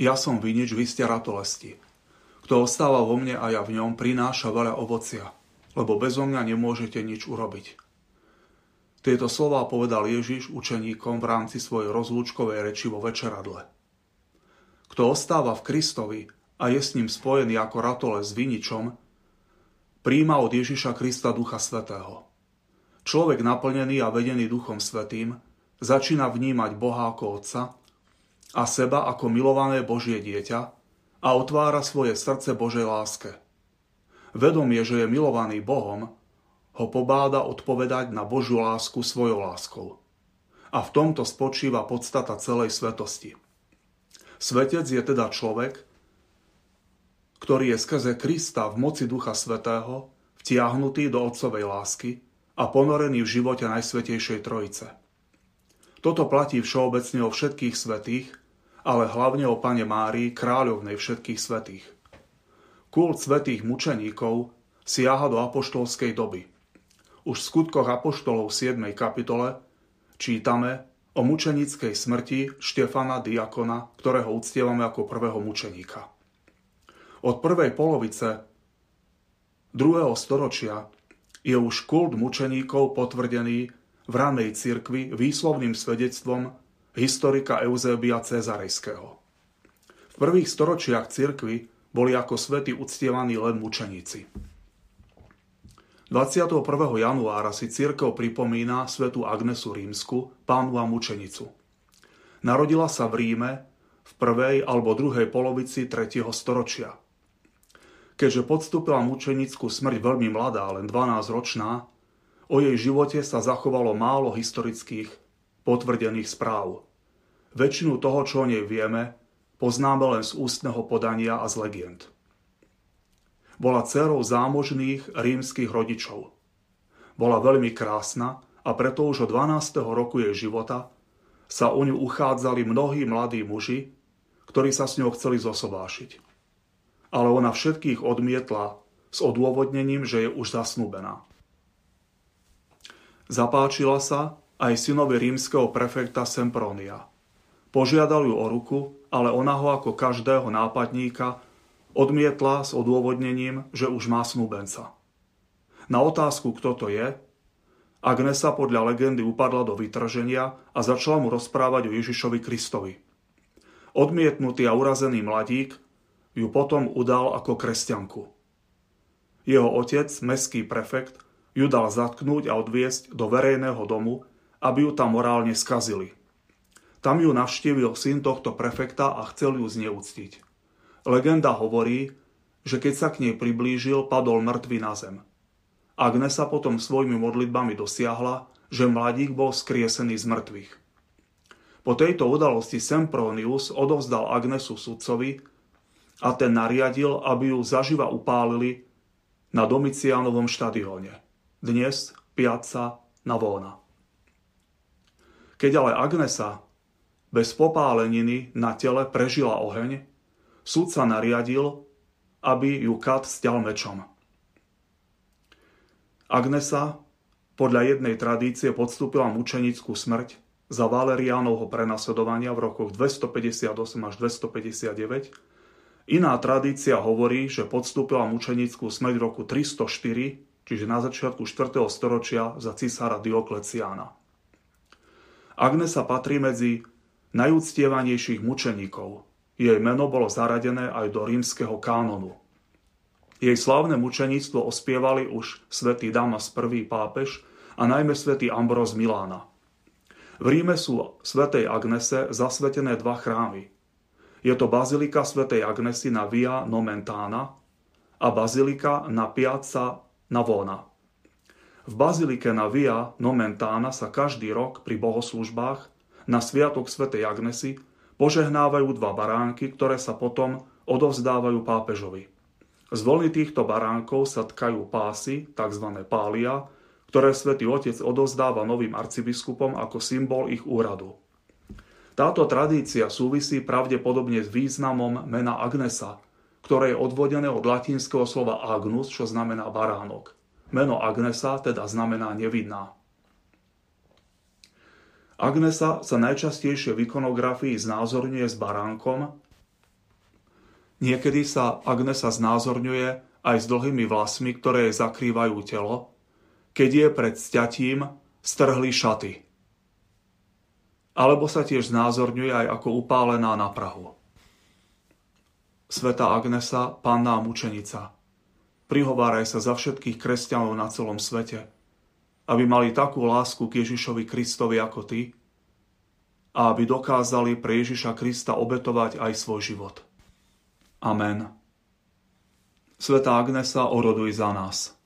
Ja som vinič, vy ste ratolesti. Kto ostáva vo mne a ja v ňom, prináša veľa ovocia, lebo bezo mňa nemôžete nič urobiť. Tieto slová povedal Ježiš učeníkom v rámci svojej rozlúčkovej reči vo večeradle. Kto ostáva v Kristovi a je s ním spojený ako ratole s viničom, príjma od Ježiša Krista Ducha Svetého. Človek naplnený a vedený Duchom Svetým začína vnímať Boha ako Otca a seba ako milované Božie dieťa a otvára svoje srdce Božej láske. Vedomie, že je milovaný Bohom, ho pobáda odpovedať na Božiu lásku svojou láskou. A v tomto spočíva podstata celej svetosti. Svetec je teda človek, ktorý je skrze Krista v moci Ducha Svetého vtiahnutý do Otcovej lásky a ponorený v živote Najsvetejšej Trojice. Toto platí všeobecne o všetkých svetých, ale hlavne o Pane Márii, kráľovnej všetkých svetých. Kult svetých mučeníkov siaha do apoštolskej doby. Už v skutkoch apoštolov 7. kapitole čítame o mučenickej smrti Štefana Diakona, ktorého uctievame ako prvého mučeníka. Od prvej polovice 2. storočia je už kult mučeníkov potvrdený v ranej cirkvi výslovným svedectvom historika Eusebia Cezarejského. V prvých storočiach cirkvy boli ako svety uctievaní len mučeníci. 21. januára si církev pripomína svetu Agnesu Rímsku, pánu a mučenicu. Narodila sa v Ríme v prvej alebo druhej polovici 3. storočia. Keďže podstúpila mučenickú smrť veľmi mladá, len 12 ročná, o jej živote sa zachovalo málo historických potvrdených správ. Väčšinu toho, čo o nej vieme, poznáme len z ústneho podania a z legend. Bola dcerou zámožných rímskych rodičov. Bola veľmi krásna a preto už od 12. roku jej života sa o ňu uchádzali mnohí mladí muži, ktorí sa s ňou chceli zosobášiť. Ale ona všetkých odmietla s odôvodnením, že je už zasnúbená. Zapáčila sa aj synovi rímskeho prefekta Sempronia. Požiadal ju o ruku, ale ona ho ako každého nápadníka odmietla s odôvodnením, že už má snúbenca. Na otázku, kto to je, Agnesa podľa legendy upadla do vytrženia a začala mu rozprávať o Ježišovi Kristovi. Odmietnutý a urazený mladík ju potom udal ako kresťanku. Jeho otec, meský prefekt, ju dal zatknúť a odviesť do verejného domu, aby ju tam morálne skazili. Tam ju navštívil syn tohto prefekta a chcel ju zneúctiť. Legenda hovorí, že keď sa k nej priblížil, padol mŕtvy na zem. Agnesa potom svojimi modlitbami dosiahla, že mladík bol skriesený z mŕtvych. Po tejto udalosti Sempronius odovzdal Agnesu sudcovi a ten nariadil, aby ju zaživa upálili na Domicianovom štadióne. Dnes Piazza Navona. Keď ale Agnesa bez popáleniny na tele prežila oheň, sa nariadil, aby ju kat stial mečom. Agnesa podľa jednej tradície podstúpila mučenickú smrť za Valeriánovho prenasledovania v rokoch 258 až 259. Iná tradícia hovorí, že podstúpila mučenickú smrť v roku 304, čiže na začiatku 4. storočia za cisára Diokleciána. Agnesa patrí medzi najúctievanejších mučeníkov. Jej meno bolo zaradené aj do rímskeho kánonu. Jej slávne mučeníctvo ospievali už svätý Damas I pápež a najmä svätý Ambros Milána. V Ríme sú svätej Agnese zasvetené dva chrámy. Je to bazilika svätej Agnesy na Via Nomentana a bazilika na Piazza Navona. V bazilike na Via Nomentana sa každý rok pri bohoslužbách na Sviatok svätej Agnesy požehnávajú dva baránky, ktoré sa potom odovzdávajú pápežovi. Z voľny týchto baránkov sa tkajú pásy, tzv. pália, ktoré svätý Otec odovzdáva novým arcibiskupom ako symbol ich úradu. Táto tradícia súvisí pravdepodobne s významom mena Agnesa, ktoré je odvodené od latinského slova agnus, čo znamená baránok. Meno Agnesa teda znamená nevidná. Agnesa sa najčastejšie v ikonografii znázorňuje s baránkom, Niekedy sa Agnesa znázorňuje aj s dlhými vlasmi, ktoré zakrývajú telo, keď je pred sťatím strhli šaty. Alebo sa tiež znázorňuje aj ako upálená na Prahu. Sveta Agnesa, panná mučenica, prihováraj sa za všetkých kresťanov na celom svete, aby mali takú lásku k Ježišovi Kristovi ako ty a aby dokázali pre Ježiša Krista obetovať aj svoj život. Amen. Sveta Agnesa, oroduj za nás.